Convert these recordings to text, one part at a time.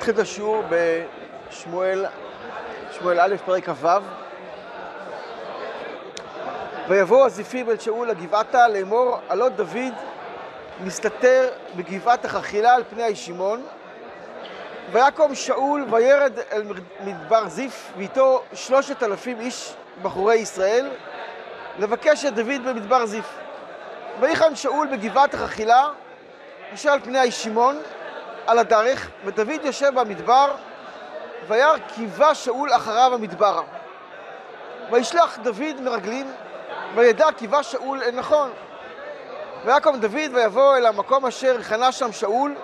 נתחיל את השיעור בשמואל, שמואל א', פרק כ"ו. ויבואו הזיפים אל שאול לגבעתה לאמור, הלא דוד מסתתר בגבעת החכילה על פני הישימון. ויקום שאול וירד אל מדבר זיף, ואיתו שלושת אלפים איש בחורי ישראל, לבקש את דוד במדבר זיף. ויחן שאול בגבעת החכילה, אשר על פני הישימון, על הדרך, ודוד יושב במדבר, וירא קיווה שאול אחריו המדברה. וישלח דוד מרגלים, וידע קיווה שאול אין נכון. ויקום דוד ויבוא אל המקום אשר חנה שם שאול,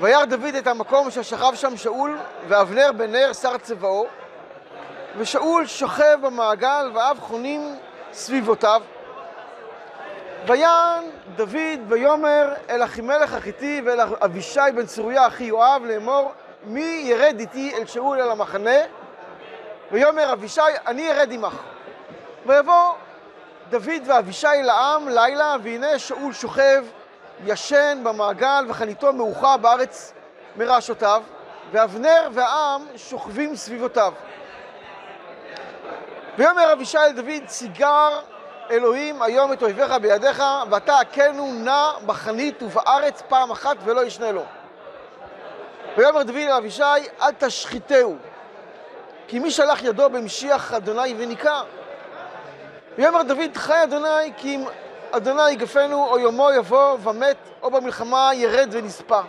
וירא דוד את המקום אשר שכב שם שאול, ואבנר בן נר שר צבאו, ושאול שוכב במעגל, ואב חונים סביבותיו. ויען דוד ויאמר אל אחימלך החיתי ואל אבישי בן צרויה אחי יואב לאמור מי ירד איתי אל שאול אל המחנה? ויאמר אבישי אני ארד עמך. ויבוא דוד ואבישי לעם לילה והנה שאול שוכב ישן במעגל וחניתו מאוחה בארץ מרעשותיו ואבנר והעם שוכבים סביבותיו. ויאמר אבישי אל דוד ציגר אלוהים היום את אויביך בידיך, ואתה הכנו נע בחנית ובארץ פעם אחת ולא ישנה לו. ויאמר דוד אל אבישי, אל תשחיתהו, כי מי שלח ידו במשיח אדוני וניקה. ויאמר דוד, חי אדוני, כי אם אדוני יגפנו, או יומו יבוא ומת, או במלחמה ירד ונספה.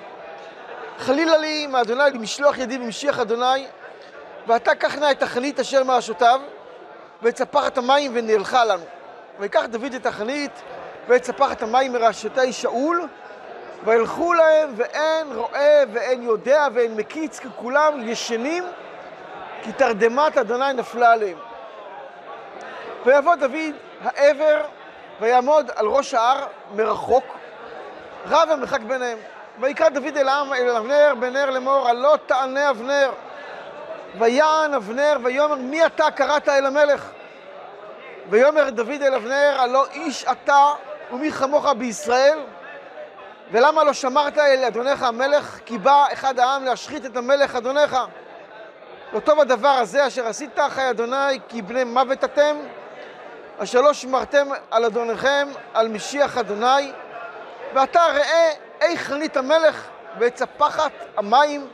חלילה לי מאדוני למשלוח ידי במשיח אדוני, ואתה קח נא את החנית אשר מרשותיו, ואת ספחת המים ונלכה לנו. ויקח דוד את החנית ואת ספחת המים מראשתי שאול, וילכו להם ואין רואה ואין יודע ואין מקיץ, כי כולם ישנים, כי תרדמת אדוני נפלה עליהם. ויבוא דוד העבר ויעמוד על ראש ההר מרחוק, רב המרחק ביניהם. ויקרא דוד אל העם, אל אבנר בן נר לאמור, הלא תענה אבנר. ויען אבנר ויאמר, מי אתה קראת אל המלך? ויאמר דוד אל אבנר, הלא איש אתה ומי כמוך בישראל? ולמה לא שמרת אל אדונך המלך, כי בא אחד העם להשחית את המלך אדונך? לא טוב הדבר הזה אשר עשית, חי אדוני, כי בני מוות אתם, אשר לא שמרתם על אדוניכם, על משיח אדוני, ועתה ראה איך חנית המלך ואת ספחת המים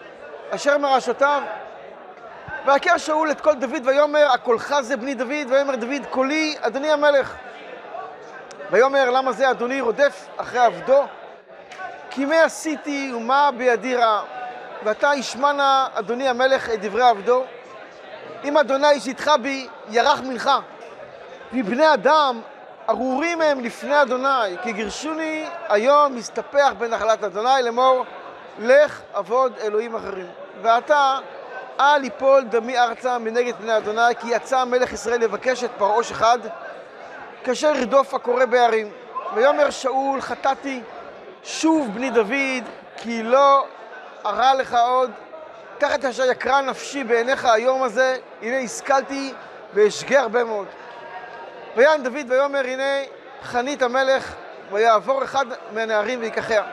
אשר מרשותיו. ויכר שאול את כל דוד ויאמר, הקולך זה בני דוד, ויאמר דוד, קולי, אדוני המלך. ויאמר, למה זה אדוני רודף אחרי עבדו? כי מה עשיתי ומה בידי רע? ואתה ישמע נא, אדוני המלך, את דברי עבדו. אם אדוני ישתך בי, ירח מנחה. מבני אדם ארורים הם לפני אדוני, כי גירשוני היום מסתפח בנחלת אדוני לאמור, לך עבוד אלוהים אחרים. ועתה אל יפול דמי ארצה מנגד פני אדוני, כי יצא מלך ישראל לבקש את פרעוש אחד, כאשר ירדוף הקורא בהרים. ויאמר שאול, חטאתי, שוב בני דוד, כי לא ארע לך עוד. תחת אשר יקרה נפשי בעיניך היום הזה, הנה השכלתי ואשגה הרבה מאוד. ויען דוד ויאמר, הנה חנית המלך, ויעבור אחד מהנערים ויקחיה.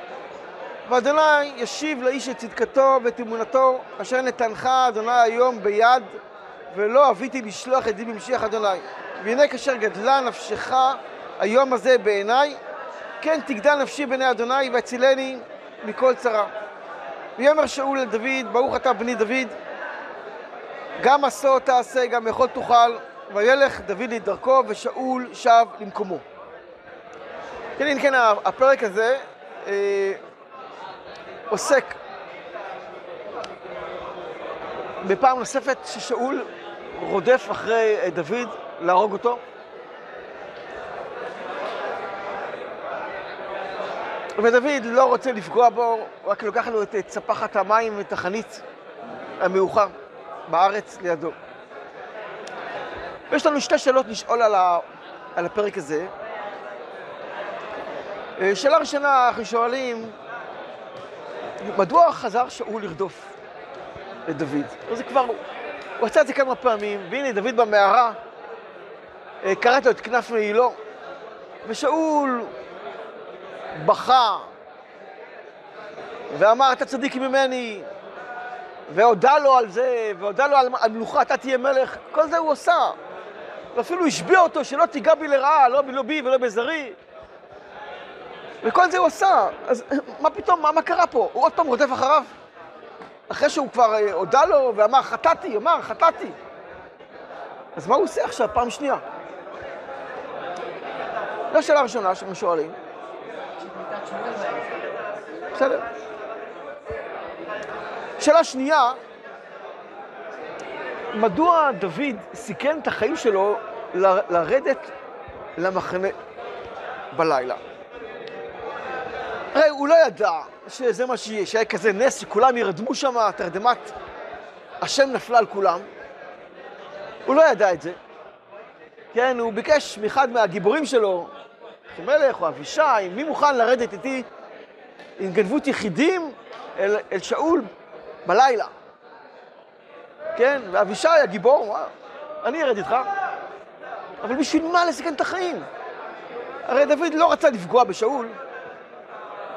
ואדוני ישיב לאיש את צדקתו ואת אמונתו, אשר נתנך אדוני היום ביד, ולא אביתי לשלוח ידי במשיח אדוני. והנה כאשר גדלה נפשך היום הזה בעיניי, כן תגדל נפשי בעיני אדוני, והצילני מכל צרה. ויאמר שאול אל דוד, ברוך אתה בני דוד, גם עשו תעשה, גם יכול תוכל, וילך דוד לדרכו, ושאול שב למקומו. כן, אם כן, הפרק הזה, אה, עוסק בפעם נוספת ששאול רודף אחרי דוד להרוג אותו. ודוד לא רוצה לפגוע בו, הוא רק לוקח לו את צפחת המים ואת החנית המאוחר בארץ לידו. ויש לנו שתי שאלות לשאול על. על הפרק הזה. שאלה ראשונה, אנחנו שואלים, מדוע חזר שאול לרדוף את דוד? זה כבר, הוא עשה את זה כמה פעמים, והנה דוד במערה, קראת לו את כנף מעילו, ושאול בכה ואמר, אתה צדיק ממני, והודה לו על זה, והודה לו על מלוכה, אתה תהיה מלך, כל זה הוא עושה. ואפילו השביע אותו שלא תיגע בי לרעה, לא, לא בי ולא בזרי. וכל זה הוא עשה. אז מה פתאום, מה, מה קרה פה? הוא עוד פעם רודף אחריו? אחרי שהוא כבר אה, הודה לו ואמר, חטאתי, אמר, חטאתי. אז מה הוא עושה עכשיו, פעם שנייה? זו השאלה הראשונה שאנחנו שואלים. בסדר. שאלה שנייה, מדוע דוד סיכן את החיים שלו לרדת למחנה בלילה? הרי הוא לא ידע שזה מה שיהיה, שהיה כזה נס שכולם ירדמו שם, תרדמת השם נפלה על כולם. הוא לא ידע את זה. כן, הוא ביקש מאחד מהגיבורים שלו, אחימלך או אבישי, מי מוכן לרדת איתי עם גנבות יחידים אל, אל שאול בלילה? כן, ואבישי הגיבור, מה, אני ארד איתך. אבל בשביל מה לסכן את החיים? הרי דוד לא רצה לפגוע בשאול,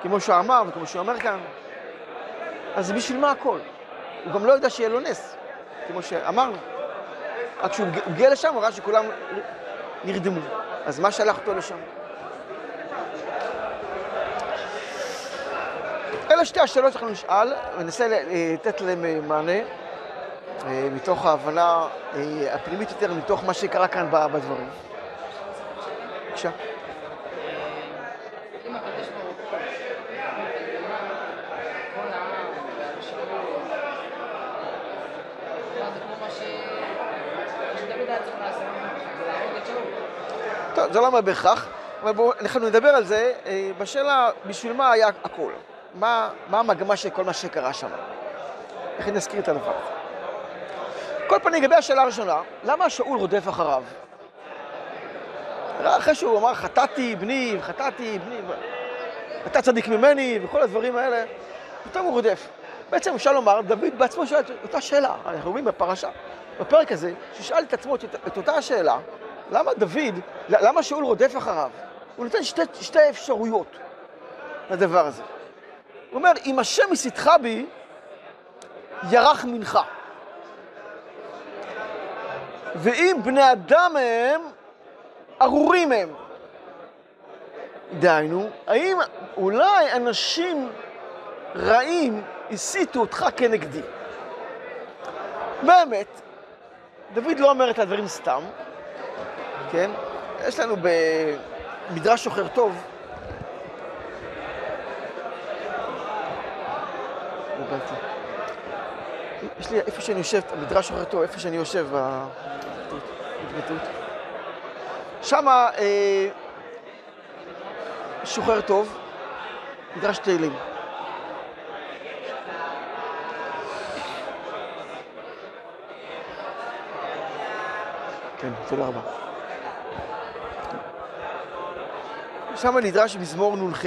כמו שאמר וכמו שהוא אומר כאן. אז בשביל מה הכל? הוא גם לא יודע שיהיה לו נס, כמו שאמרנו. רק כשהוא הגיע לשם, הוא ראה שכולם נרדמו. אז מה שלח אותו לשם? אלה שתי השאלות שאנחנו נשאל, וננסה לתת להם מענה אה, מתוך ההבנה אה, הפנימית יותר, מתוך מה שקרה כאן בדברים. בבקשה. זה לא אומר בהכרח, אבל בואו, אנחנו נדבר על זה אה, בשאלה, בשביל מה היה הכל? מה, מה המגמה של כל מה שקרה שם? איך נזכיר את הדבר הזה? כל פנים, לגבי השאלה הראשונה, למה שאול רודף אחריו? אחרי שהוא אמר, חטאתי בני, חטאתי בני, אתה צדיק ממני, וכל הדברים האלה, פתאום הוא רודף. בעצם אפשר לומר, דוד בעצמו שואל את אותה שאלה, אנחנו רואים בפרשה, בפרק הזה, ששאל את עצמו את, אותה השאלה, למה דוד, למה שאול רודף אחריו? הוא נותן שתי, שתי אפשרויות לדבר הזה. הוא אומר, אם השם מסיתך בי, ירח מנחה. ואם בני אדם הם, ארורים הם. דהיינו, האם אולי אנשים רעים הסיתו אותך כנגדי? באמת, דוד לא אומר את הדברים סתם, כן? יש לנו במדרש שוחר טוב, יש לי, איפה שאני יושב, המדרש שוחר טוב, איפה שאני יושב, בהתבטאות. שמה אה, שוחר טוב, מדרש תהילים. כן, תודה רבה. שם נדרש מזמור נ"ח.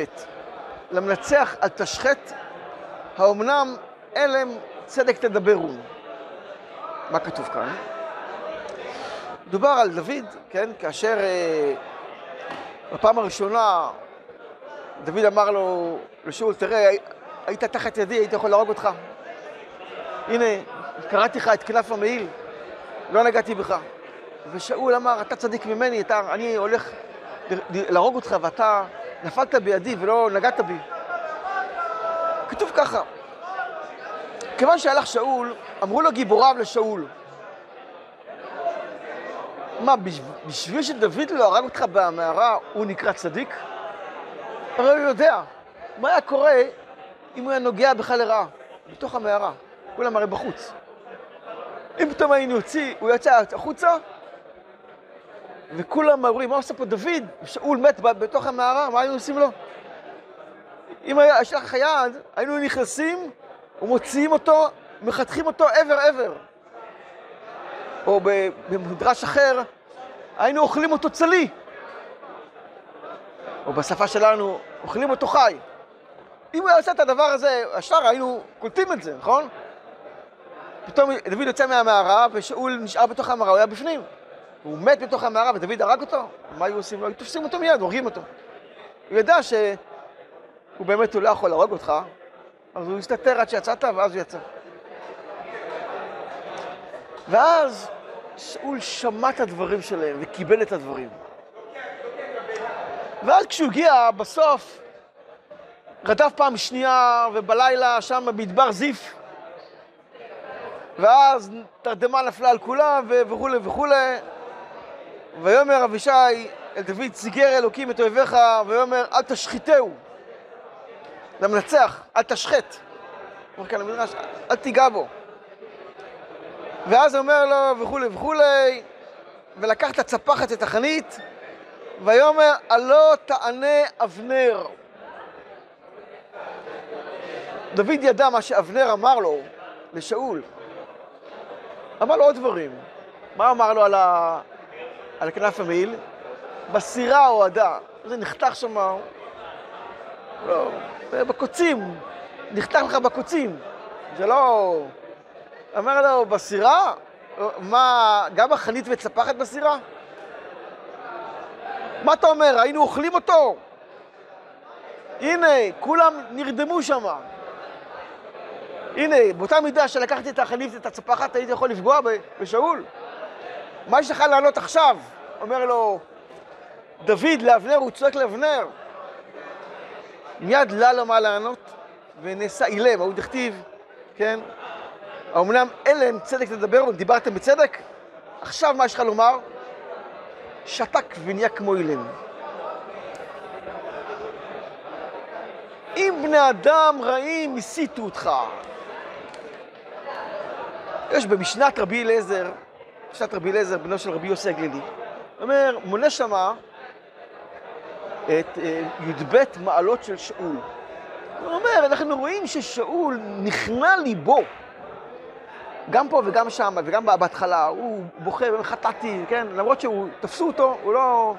למנצח על תשחט, האומנם אלם צדק תדברו. מה כתוב כאן? דובר על דוד, כן, כאשר אה, בפעם הראשונה דוד אמר לו, לשאול, תראה, היית תחת ידי, הייתי יכול להרוג אותך. הנה, קראתי לך את כנף המעיל, לא נגעתי בך. ושאול אמר, אתה צדיק ממני, אתה, אני הולך להרוג אותך ואתה נפלת בידי ולא נגעת בי. כתוב ככה, כיוון שהלך שאול, אמרו לו גיבוריו לשאול, מה, בשביל שדוד לא הרג אותך במערה, הוא נקרא צדיק? הרי הוא יודע, מה היה קורה אם הוא היה נוגע בך לרעה, בתוך המערה, כולם הרי בחוץ. אם פתאום היינו יוציא, הוא יצא החוצה, וכולם אומרים, מה עושה פה דוד? שאול מת בתוך המערה, מה היינו עושים לו? אם היה יש לך יד, היינו נכנסים ומוציאים אותו, מחתכים אותו עבר עבר. או במדרש אחר, היינו אוכלים אותו צלי. או בשפה שלנו, אוכלים אותו חי. אם הוא היה עושה את הדבר הזה, השאר היינו קולטים את זה, נכון? פתאום דוד יוצא מהמערה ושאול נשאר בתוך המערה, הוא היה בפנים. הוא מת בתוך המערה ודוד הרג אותו, מה היו עושים לו? היו תופסים אותו מיד, הורגים אותו. הוא ידע שהוא באמת הוא לא יכול להרוג אותך, אז הוא הסתתר עד שיצאת ואז הוא יצא. ואז שאול שמע את הדברים שלהם וקיבל את הדברים. ואז כשהוא הגיע בסוף, רדף פעם שנייה ובלילה שם במדבר זיף, ואז תרדמה נפלה על כולם וכולי וכולי, ויאמר אבישי אל דוד סיגר אלוקים את אויביך, ויאמר אל תשחיתהו. למנצח, אל תשחט. אומר כאן המדרש, אל תיגע בו. ואז אומר לו וכולי וכולי, ולקח את הצפחת, את החנית, ויאמר, הלא תענה אבנר. דוד ידע מה שאבנר אמר לו, לשאול. אמר לו עוד דברים. מה אמר לו על, ה... על כנף המעיל? בסירה הועדה. זה נחתך שם, לא, בקוצים, נחתך לך בקוצים. זה לא... אמר לו, בסירה? מה, גם החנית וצפחת בסירה? מה אתה אומר, היינו אוכלים אותו? הנה, כולם נרדמו שם. הנה, באותה מידה שלקחתי את החנית ואת הצפחת, הייתי יכול לפגוע בשאול. מה יש לך לענות עכשיו? אומר לו דוד לאבנר, הוא צועק לאבנר. מיד לה לו מה לענות, ונעשה אילם, ההוא דכתיב, כן? האמנם אין להם צדק לדבר, דיברתם בצדק? עכשיו מה יש לך לומר? שתק ונהיה כמו אילם. אם בני אדם רעים הסיתו אותך. יש במשנת רבי אליעזר, משנת רבי אליעזר, בנו של רבי יוסי הגלילי, אומר, מונה שמה את אה, י"ב מעלות של שאול. הוא אומר, אנחנו רואים ששאול נכנע ליבו. גם פה וגם שם, וגם בהתחלה, הוא בוכה, חטאתי, כן? למרות שהוא, תפסו אותו, הוא לא...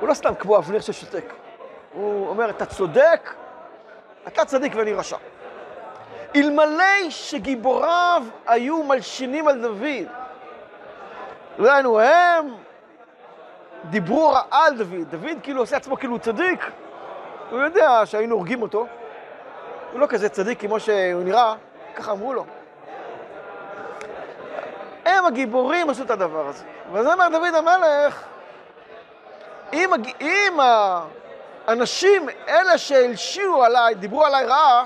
הוא לא סתם כמו אבנר ששותק. הוא אומר, אתה צודק, אתה צדיק ואני רשע. אלמלא שגיבוריו היו מלשינים על דוד, לא היינו הם דיברו רעה על דוד. דוד כאילו עושה עצמו כאילו צדיק, הוא יודע שהיינו הורגים אותו. הוא לא כזה צדיק כמו שהוא נראה, ככה אמרו לו. הם הגיבורים עשו את הדבר הזה. וזה אומר דוד המלך, אם, אם האנשים, אלה שהלשיעו עליי, דיברו עליי רעה,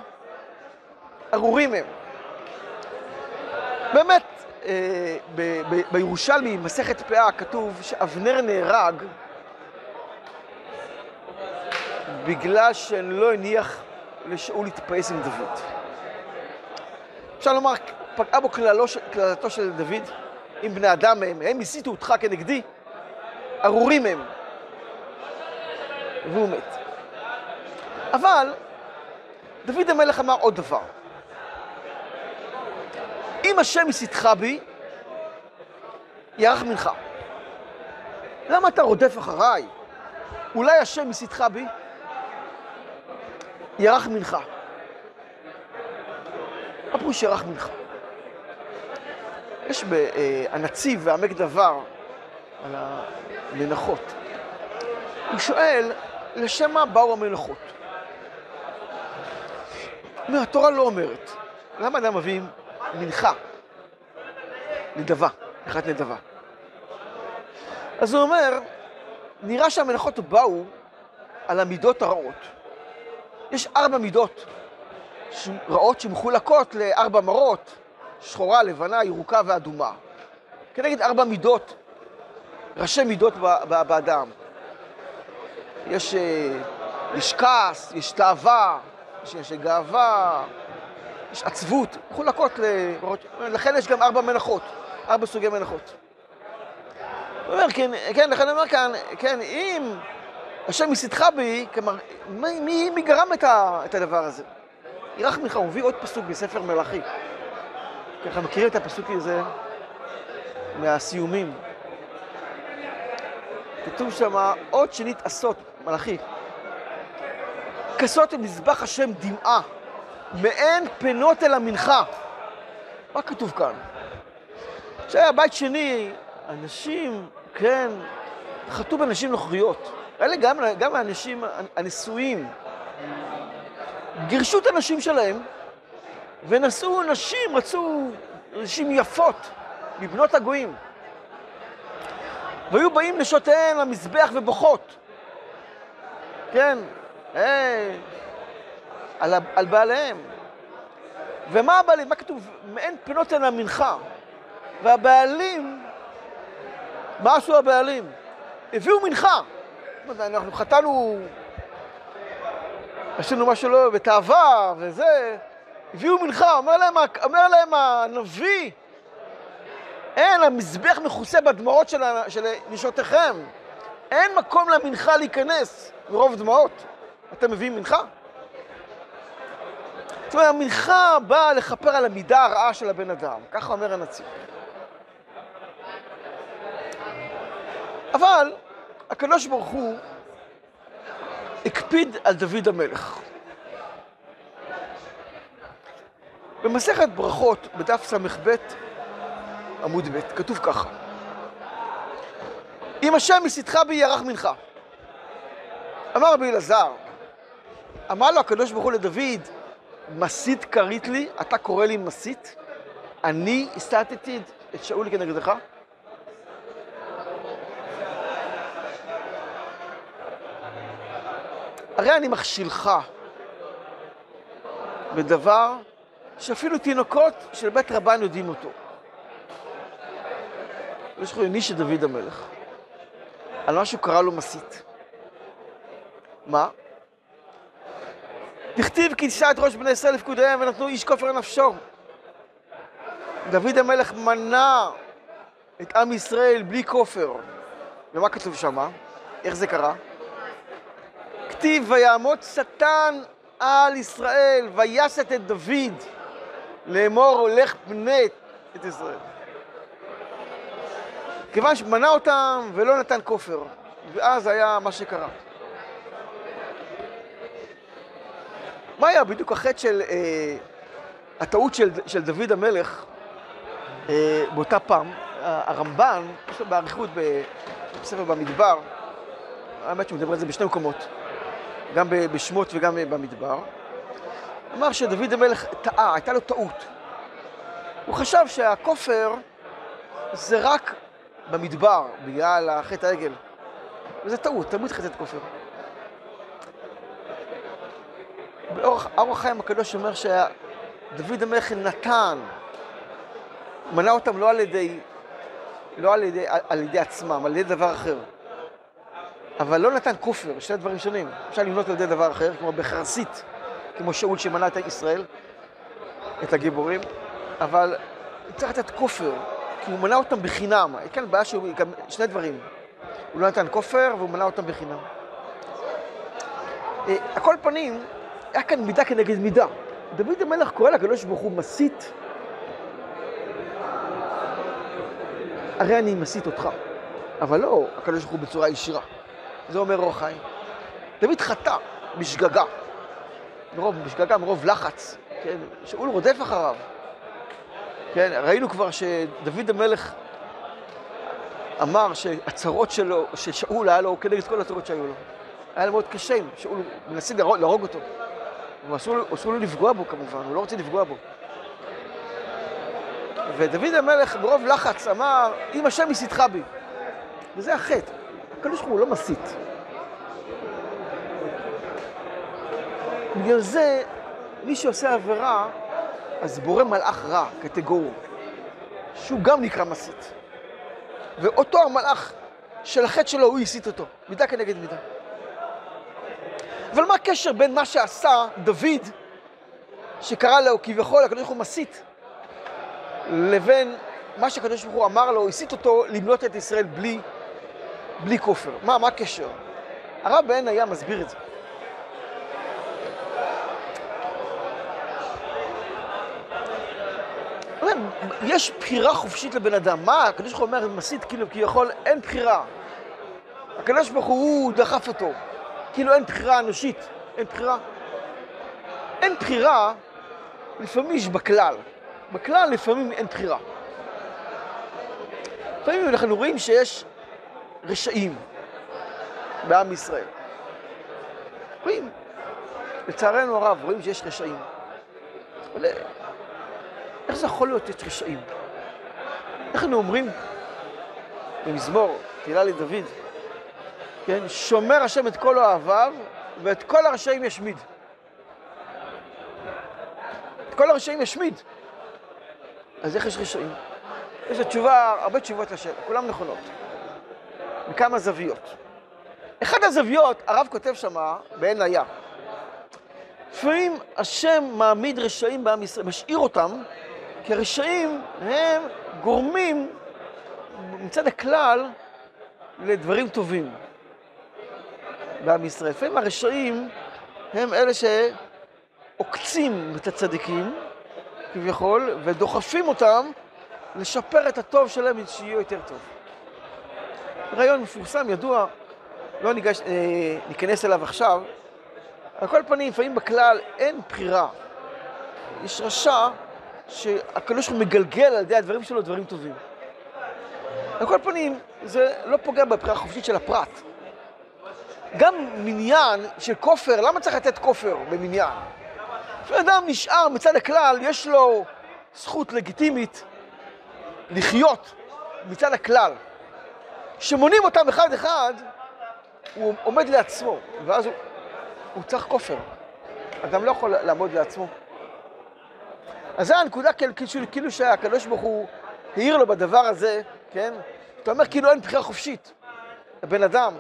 ארורים הם. באמת, בירושלמי, מסכת פאה, כתוב שאבנר נהרג בגלל שלא הניח לשאול להתפעס עם דוד. אפשר לומר, פגעה בו קללתו של דוד, אם בני אדם הם, הם הסיתו אותך כנגדי, ארורים הם. והוא מת. אבל דוד המלך אמר עוד דבר. אם השם הסיתך בי, יערך מנחה. למה אתה רודף אחריי? אולי השם הסיתך בי? יערך מנחה. מה פירוש יערך מנחה? יש בנציב ועמק דבר על המנחות. הוא שואל, לשם מה באו המנחות? התורה לא אומרת. למה אדם מביאים מנחה? נדבה, מנחת נדבה. אז הוא אומר, נראה שהמנחות באו על המידות הרעות. יש ארבע מידות רעות שמחולקות לארבע מרות, שחורה, לבנה, ירוקה ואדומה. כנגד ארבע מידות, ראשי מידות באדם. יש, אה, יש כעס, יש תאווה, יש, יש גאווה, יש עצבות, מחולקות למרות, לכן יש גם ארבע מנחות, ארבע סוגי מנחות. הוא אומר, כן, כן, לכן אני אומר כאן, כן, אם השם מסיתך בי, כלומר, מי, מי, מי גרם את, ה, את הדבר הזה? ירח ממך, הוא מביא עוד פסוק בספר מלאכי. ככה מכירים את הפסוק הזה מהסיומים. כתוב שם, עוד שנית עשות, מלאכי. כסות מזבח השם דמעה, מעין פנות אל המנחה. מה כתוב כאן? שהיה בית שני, אנשים, כן, חטאו בנשים נוכריות. אלה גם, גם האנשים הנשואים. גירשו את הנשים שלהם ונשאו נשים, רצו נשים יפות, מבנות הגויים. והיו באים נשותיהן למזבח ובוכות. כן, היי, על, על בעליהם. ומה הבעלים? מה כתוב? מעין פנות אל המנחה. והבעלים, מה עשו הבעלים? הביאו מנחה. אנחנו חטאנו, עשינו משהו לא בתאווה וזה, הביאו מנחה, אומר להם, אומר להם הנביא, אין, המזבח מכוסה בדמעות של, של נשותיכם. אין מקום למנחה להיכנס מרוב דמעות. אתם מביאים מנחה? זאת אומרת, המנחה באה לכפר על המידה הרעה של הבן אדם, ככה אומר הנציב. אבל הקדוש ברוך הוא הקפיד על דוד המלך. במסכת ברכות, בדף ס"ב, עמוד ב', כתוב ככה: אם השם מסיתך בי ירח מנחה. אמר רבי אלעזר, אמר לו הקדוש ברוך הוא לדוד, מסית כרית לי, אתה קורא לי מסית? אני הסתתי את שאול כנגדך? הרי אני מכשילך בדבר שאפילו תינוקות של בית רבן יודעים אותו. יש לך יוני של דוד המלך, על מה שהוא קרא לו מסית. מה? דכתיב כי תשע את ראש בני ישראל לפקודיהם ונתנו איש כופר נפשו. דוד המלך מנע את עם ישראל בלי כופר. ומה כתוב שמה? איך זה קרה? כתיב ויעמוד שטן על ישראל ויסת את דוד לאמור הולך בני את ישראל. כיוון שמנע אותם ולא נתן כופר, ואז היה מה שקרה. מה היה בדיוק החטא של, אה, הטעות של, של דוד המלך אה, באותה פעם? הרמב"ן, יש לו באריכות בספר במדבר, האמת שהוא מדבר על זה בשני מקומות, גם בשמות וגם במדבר, אמר שדוד המלך טעה, הייתה לו טעות. הוא חשב שהכופר זה רק במדבר, בגלל החטא העגל. וזה טעות, תמיד חטאת כופר. באורח חיים הקדוש אומר שדוד המלך נתן, מנע אותם לא על ידי, לא על ידי, על ידי עצמם, על ידי דבר אחר. אבל לא נתן כופר, שני דברים שונים. אפשר למנות על ידי דבר אחר, כמו בחרסית, כמו שאול שמנע את ישראל, את הגיבורים, אבל צריך לתת כופר, כי הוא מנע אותם בחינם. כאן בעיה שהוא, שני דברים. הוא לא נתן כופר והוא מנע אותם בחינם. אה, על כל פנים, היה כאן מידה כנגד מידה. דוד המלך קורא לקדוש ברוך הוא מסית. הרי אני מסית אותך. אבל לא הקדוש ברוך הוא בצורה ישירה. זה אומר אור החיים. דוד חטא בשגגה. מרוב, בשגגה, מרוב לחץ. כן, שאול רודף אחריו. כן, ראינו כבר שדוד המלך אמר שהצרות שלו, ששאול היה לו כנגד כל הצרות שהיו לו. היה לו מאוד קשה, שאול מנסים להרוג אותו. ואסור לו לפגוע בו כמובן, הוא לא רוצה לפגוע בו. ודוד המלך ברוב לחץ אמר, אם השם יסיתך בי. וזה החטא. הקדוש ברוך הוא לא מסית. בגלל זה, מי שעושה עבירה, אז בורא מלאך רע, קטגור, שהוא גם נקרא מסית. ואותו המלאך של החטא שלו, הוא הסית אותו, מידה כנגד מידה. אבל מה הקשר בין מה שעשה דוד, שקרא לו כביכול הקדוש ברוך הוא מסית, לבין מה שהקדוש ברוך הוא אמר לו, הסית אותו למנות את ישראל בלי, בלי כופר. מה, מה הקשר? הרב בן היה מסביר את זה. יש בחירה חופשית לבן אדם. מה, הקדוש ברוך הוא אומר, מסית כאילו כביכול, אין בחירה. הקדוש ברוך הוא דחף אותו. כאילו אין בחירה אנושית, אין בחירה. אין בחירה, לפעמים יש בכלל. בכלל לפעמים אין בחירה. לפעמים אנחנו רואים שיש רשעים בעם ישראל. רואים, לצערנו הרב, רואים שיש רשעים. אבל איך זה יכול להיות שיש רשעים? אנחנו אומרים במזמור, תהילה לדוד, כן? שומר השם את כל אוהביו ואת כל הרשעים ישמיד. את כל הרשעים ישמיד. אז איך יש רשעים? יש תשובה, הרבה תשובות לשאלה, כולן נכונות. מכמה זוויות. אחת הזוויות, הרב כותב שמה, בעין היה. לפעמים השם מעמיד רשעים בעם ישראל, משאיר אותם, כי הרשעים הם גורמים מצד הכלל לדברים טובים בעם ישראל. לפעמים הרשעים הם אלה שעוקצים את הצדיקים, כביכול, ודוחפים אותם לשפר את הטוב שלהם שיהיה יותר טוב. רעיון מפורסם, ידוע, לא ניגש, אה, ניכנס אליו עכשיו. על כל פנים, לפעמים בכלל אין בחירה. יש רשע שהקדוש ברוך הוא מגלגל על ידי הדברים שלו דברים טובים. על כל פנים, זה לא פוגע בבחירה החופשית של הפרט. גם מניין של כופר, למה צריך לתת כופר במניין? כשאדם נשאר מצד הכלל, יש לו זכות לגיטימית לחיות מצד הכלל. כשמונים אותם אחד-אחד, הוא עומד לעצמו, ואז הוא, הוא צריך כופר. אדם לא יכול לעמוד לעצמו. אז זו הנקודה כאילו, כאילו שהקדוש ברוך הוא העיר לו בדבר הזה, כן? אתה אומר כאילו אין בחירה חופשית לבן אדם,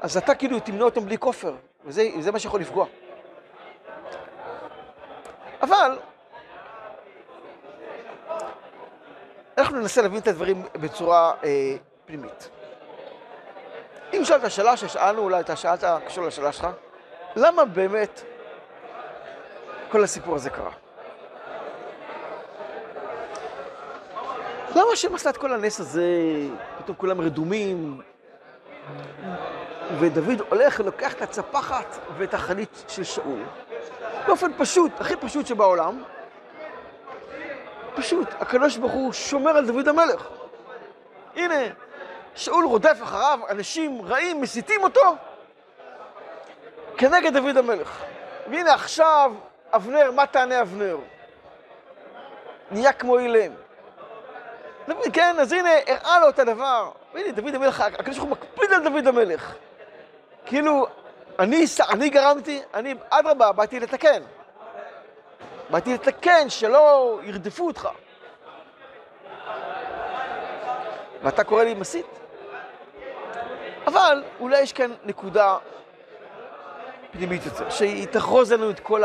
אז אתה כאילו תמנע אותם בלי כופר, וזה מה שיכול לפגוע. אבל אנחנו ננסה להבין את הדברים בצורה אה, פנימית. אם שאלת השאלה ששאלנו, אולי אתה שאלת, קשור לשאלה שלך, למה באמת כל הסיפור הזה קרה? למה השם עשה את כל הנס הזה, פתאום כולם רדומים, ודוד הולך ולוקח את הצפחת ואת החנית של שאול. באופן פשוט, הכי פשוט שבעולם, פשוט, הקדוש ברוך הוא שומר על דוד המלך. הנה, שאול רודף אחריו, אנשים רעים מסיתים אותו כנגד דוד המלך. והנה עכשיו, אבנר, מה תענה אבנר? נהיה כמו אילם. כן, אז הנה, הראה לו את הדבר. והנה, דוד המלך, הקדוש ברוך הוא מקפיד על דוד המלך. כאילו, אני, אני גרמתי, אני, אדרבה, באתי לתקן. באתי לתקן, שלא ירדפו אותך. ואתה קורא לי מסית? אבל אולי יש כאן נקודה פנימית יותר, שהיא תחרוז לנו את כל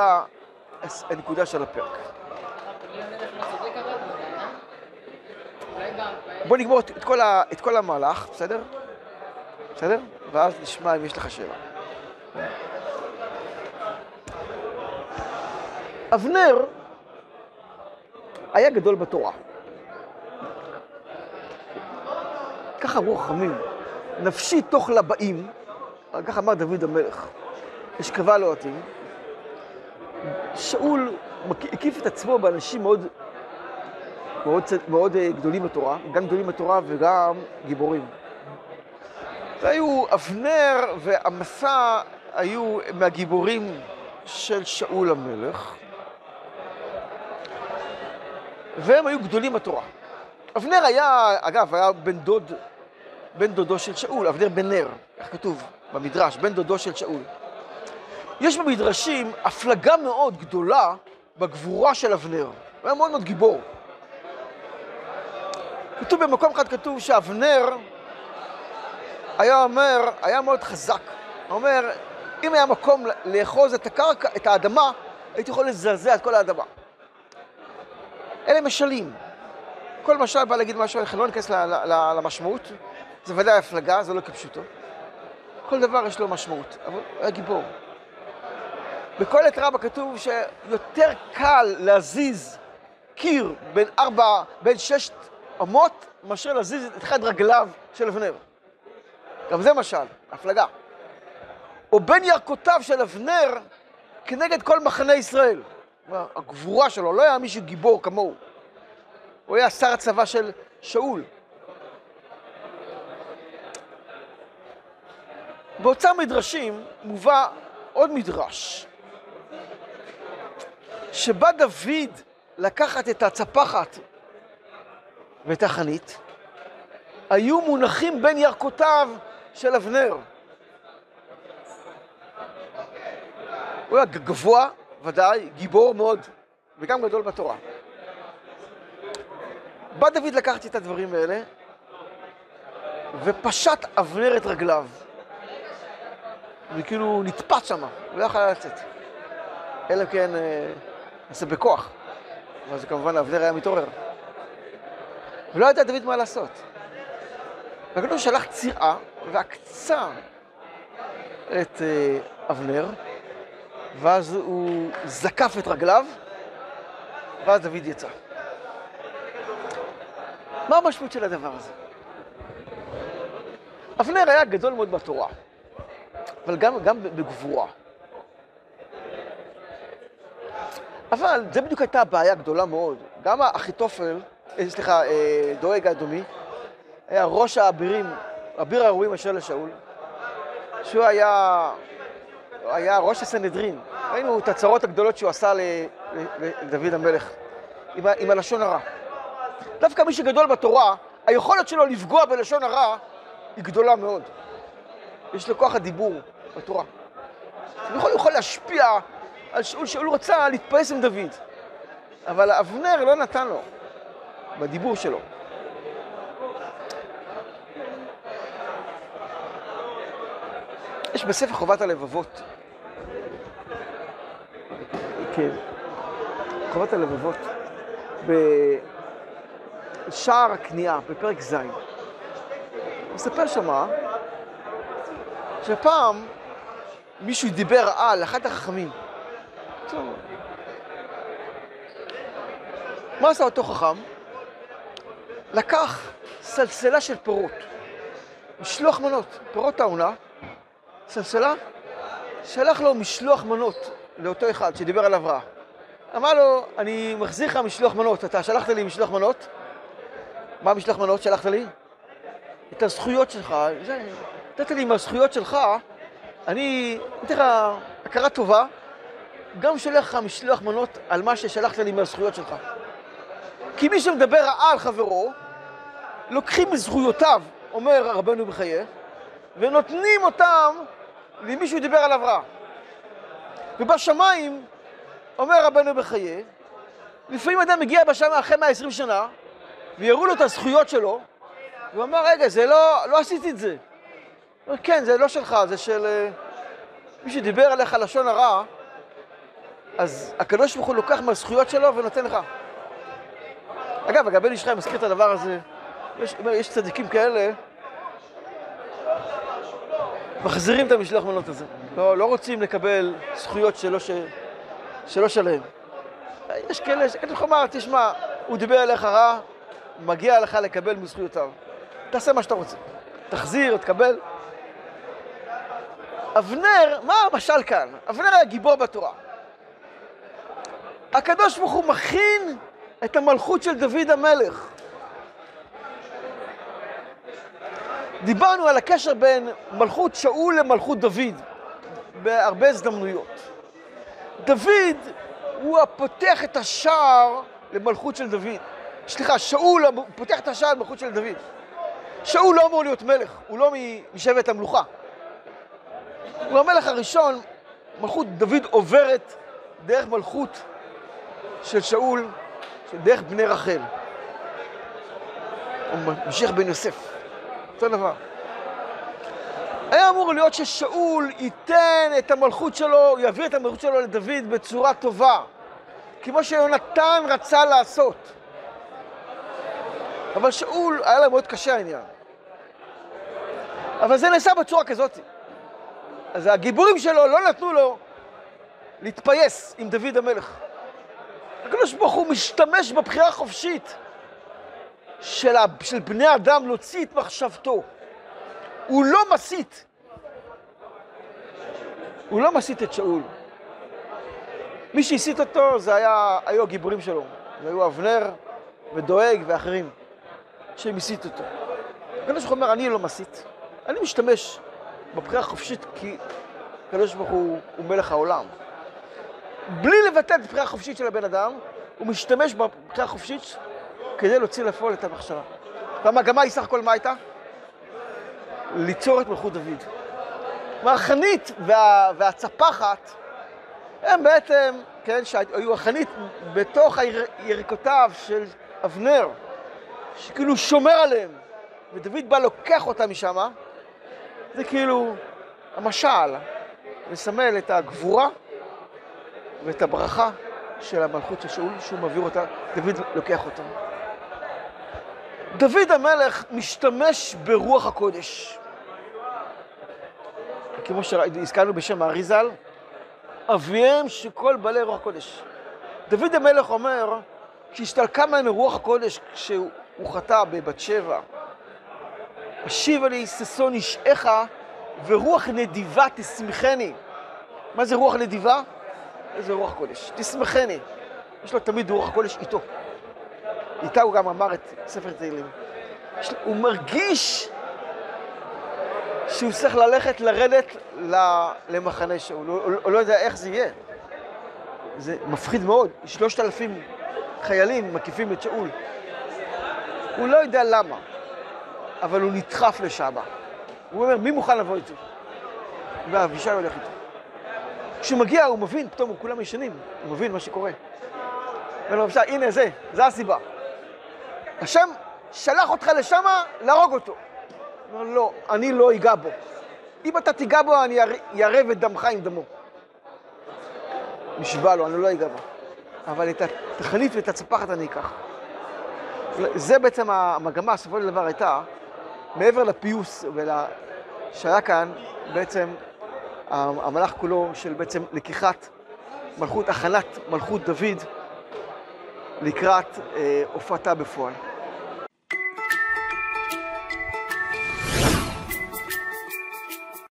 הנקודה של הפרק. בוא נגמור את כל, ה, את כל המהלך, בסדר? בסדר? ואז נשמע אם יש לך שאלה. אבנר היה גדול בתורה. ככה אמרו חכמים, נפשי תוך לבאים, כך אמר דוד המלך, אשכבה לו אותי. שאול הקיף את עצמו באנשים מאוד, מאוד, מאוד אה, גדולים בתורה, גם גדולים בתורה וגם גיבורים. והיו אבנר ועמסה היו מהגיבורים של שאול המלך, והם היו גדולים בתורה. אבנר היה, אגב, היה בן דוד, בן דודו של שאול, אבנר בן נר, איך כתוב במדרש, בן דודו של שאול. יש במדרשים הפלגה מאוד גדולה בגבורה של אבנר. הוא היה מאוד מאוד גיבור. כתוב במקום אחד, כתוב שאבנר היה אומר, היה מאוד חזק. הוא אומר, אם היה מקום לאחוז את הקרקע, את האדמה, הייתי יכול לזעזע את כל האדמה. אלה משלים. כל משל בא להגיד משהו, אנחנו לא ניכנס למשמעות, זה ודאי הפלגה, זה לא כפשוטו. כל דבר יש לו משמעות, אבל הוא היה גיבור. עת רבה כתוב שיותר קל להזיז קיר בין ארבע, בין שש אמות, מאשר להזיז את אחד רגליו של אבנר. גם זה משל, הפלגה. או בין ירקותיו של אבנר כנגד כל מחנה ישראל. הגבורה שלו, לא היה מישהו גיבור כמוהו. הוא היה שר הצבא של שאול. באוצר מדרשים מובא עוד מדרש, שבא דוד לקחת את הצפחת ואת החנית, היו מונחים בין ירקותיו של אבנר. הוא היה גבוה, ודאי, גיבור מאוד, וגם גדול בתורה. בא דוד לקחת את הדברים האלה, ופשט אבנר את רגליו. וכאילו נתפת שם, הוא לא יכול לצאת. אלא כן, נעשה בכוח. אבל כמובן אבנר היה מתעורר. ולא ידע דוד מה לעשות. והקדוש שלח צירה ועקצה את אה, אבנר, ואז הוא זקף את רגליו, ואז דוד יצא. מה המשמעות של הדבר הזה? אבנר היה גדול מאוד בתורה, אבל גם, גם בגבורה. אבל זה בדיוק הייתה בעיה גדולה מאוד. גם אחיתופל, אה, סליחה, אה, דואג האדומי, היה ראש האבירים, אביר האירועים אשר לשאול, שהוא היה, היה ראש הסנהדרין. ראינו את הצרות הגדולות שהוא עשה לדוד המלך, עם, עם הלשון הרע. דווקא מי שגדול בתורה, היכולת שלו לפגוע בלשון הרע היא גדולה מאוד. יש לו כוח הדיבור בתורה. הוא יכול, יכול להשפיע על שאול, שאול רוצה להתפעס עם דוד. אבל אבנר לא נתן לו בדיבור שלו. בספר חובת הלבבות, כן, חובת הלבבות, בשער הכניעה, בפרק ז', מספר שמה שפעם מישהו דיבר על אחד החכמים. מה עשה אותו חכם? לקח סלסלה של פירות, משלוח מנות, פירות העונה, סלסלה, שלח לו משלוח מנות לאותו אחד שדיבר עליו רע. אמר לו, אני מחזיר לך משלוח מנות, אתה שלחת לי משלוח מנות? מה משלוח מנות שלחת לי? את הזכויות שלך, נתת לי עם הזכויות שלך, אני אתן לך הכרה טובה, גם שולח לך משלוח מנות על מה ששלחת לי מהזכויות שלך. כי מי שמדבר רעה על חברו, לוקחים מזכויותיו, אומר רבנו בחיי, ונותנים אותם למי שהוא דיבר עליו רע. ובשמיים, אומר רבנו בחיי, לפעמים אדם מגיע בשמיים אחרי 120 שנה, ויראו לו את הזכויות שלו, והוא אמר, רגע, זה לא, לא עשיתי את זה. הוא אומר, כן, זה לא שלך, זה של uh, מי שדיבר עליך לשון הרע, אז הקדוש ברוך הוא לוקח מהזכויות שלו ונותן לך. אגב, אגב, בן איש חי מזכיר את הדבר הזה, יש, יש צדיקים כאלה, מחזירים את המשלוח מנות הזה. לא, לא רוצים לקבל זכויות שלא, ש... שלא שלהם. יש כאלה שכתוב לך אמר, תשמע, הוא דיבר עליך רע, מגיע לך לקבל מזכויותיו. תעשה מה שאתה רוצה. תחזיר, תקבל. אבנר, מה המשל כאן? אבנר היה גיבור בתורה. הקדוש ברוך הוא מכין את המלכות של דוד המלך. דיברנו על הקשר בין מלכות שאול למלכות דוד בהרבה הזדמנויות. דוד הוא הפותח את השער למלכות של דוד. סליחה, שאול פותח את השער למלכות של דוד. שאול לא אמור להיות מלך, הוא לא משבט המלוכה. הוא המלך הראשון, מלכות דוד עוברת דרך מלכות של שאול, דרך בני רחל. ממשיך בן יוסף. אותו דבר. היה אמור להיות ששאול ייתן את המלכות שלו, יעביר את המלכות שלו לדוד בצורה טובה, כמו שיונתן רצה לעשות. אבל שאול, היה לה מאוד קשה העניין. אבל זה נעשה בצורה כזאת. אז הגיבורים שלו לא נתנו לו להתפייס עם דוד המלך. הקדוש ברוך הוא משתמש בבחירה החופשית של. של בני אדם להוציא את מחשבתו. הוא לא מסית. הוא לא מסית את שאול. מי שהסית אותו זה היה, היו הגיבורים שלו. זה היו אבנר ודואג ואחרים שהם הסיתו אותו. הקדוש ברוך הוא אומר, אני לא מסית. אני משתמש בבחירה החופשית כי הקדוש ברוך הוא, הוא מלך העולם. בלי לבטל את הבחירה החופשית של הבן אדם, הוא משתמש בבחירה החופשית כדי להוציא לפועל את המחשבה. והמגמה היא סך הכל מה הייתה? ליצור את מלכות דוד. כלומר, החנית וה, והצפחת הם בעצם, כן, שהיו החנית בתוך יריקותיו של אבנר, שכאילו שומר עליהם, ודוד בא לוקח אותם משם, זה כאילו המשל, מסמל את הגבורה ואת הברכה של המלכות של שאול, שהוא מעביר אותה, דוד לוקח אותה. דוד המלך משתמש ברוח הקודש. כמו שהזכרנו בשם האריזל, אביהם של כל בעלי רוח הקודש. דוד המלך אומר, כשהסתלקה ממנו רוח הקודש כשהוא חטא בבת שבע, השיבה לי ששון אישך ורוח נדיבה תשמחני. מה זה רוח נדיבה? איזה רוח קודש. תשמחני. יש לו תמיד רוח הקודש איתו. איתה הוא גם אמר את ספר תהילים. הוא מרגיש שהוא צריך ללכת, לרדת למחנה שאול, הוא, הוא לא יודע איך זה יהיה. זה מפחיד מאוד, שלושת אלפים חיילים מקיפים את שאול. הוא לא יודע למה, אבל הוא נדחף לשם. הוא אומר, מי מוכן לבוא איתי? ואבישי הולך איתו. כשהוא מגיע, הוא מבין, פתאום כולם ישנים, הוא מבין מה שקורה. אומר לו, אבישי, הנה זה, זה הסיבה. השם שלח אותך לשמה להרוג אותו. אומר, לא, אני לא אגע בו. אם אתה תיגע בו, אני ירב את דמך עם דמו. נשבע לו, אני לא אגע בו. אבל את התכלית ואת הצפחת אני אקח. זה בעצם המגמה, בסופו של דבר הייתה, מעבר לפיוס ול... שהיה כאן, בעצם המהלך כולו של בעצם לקיחת מלכות, הכנת מלכות דוד לקראת אה, הופעתה בפועל.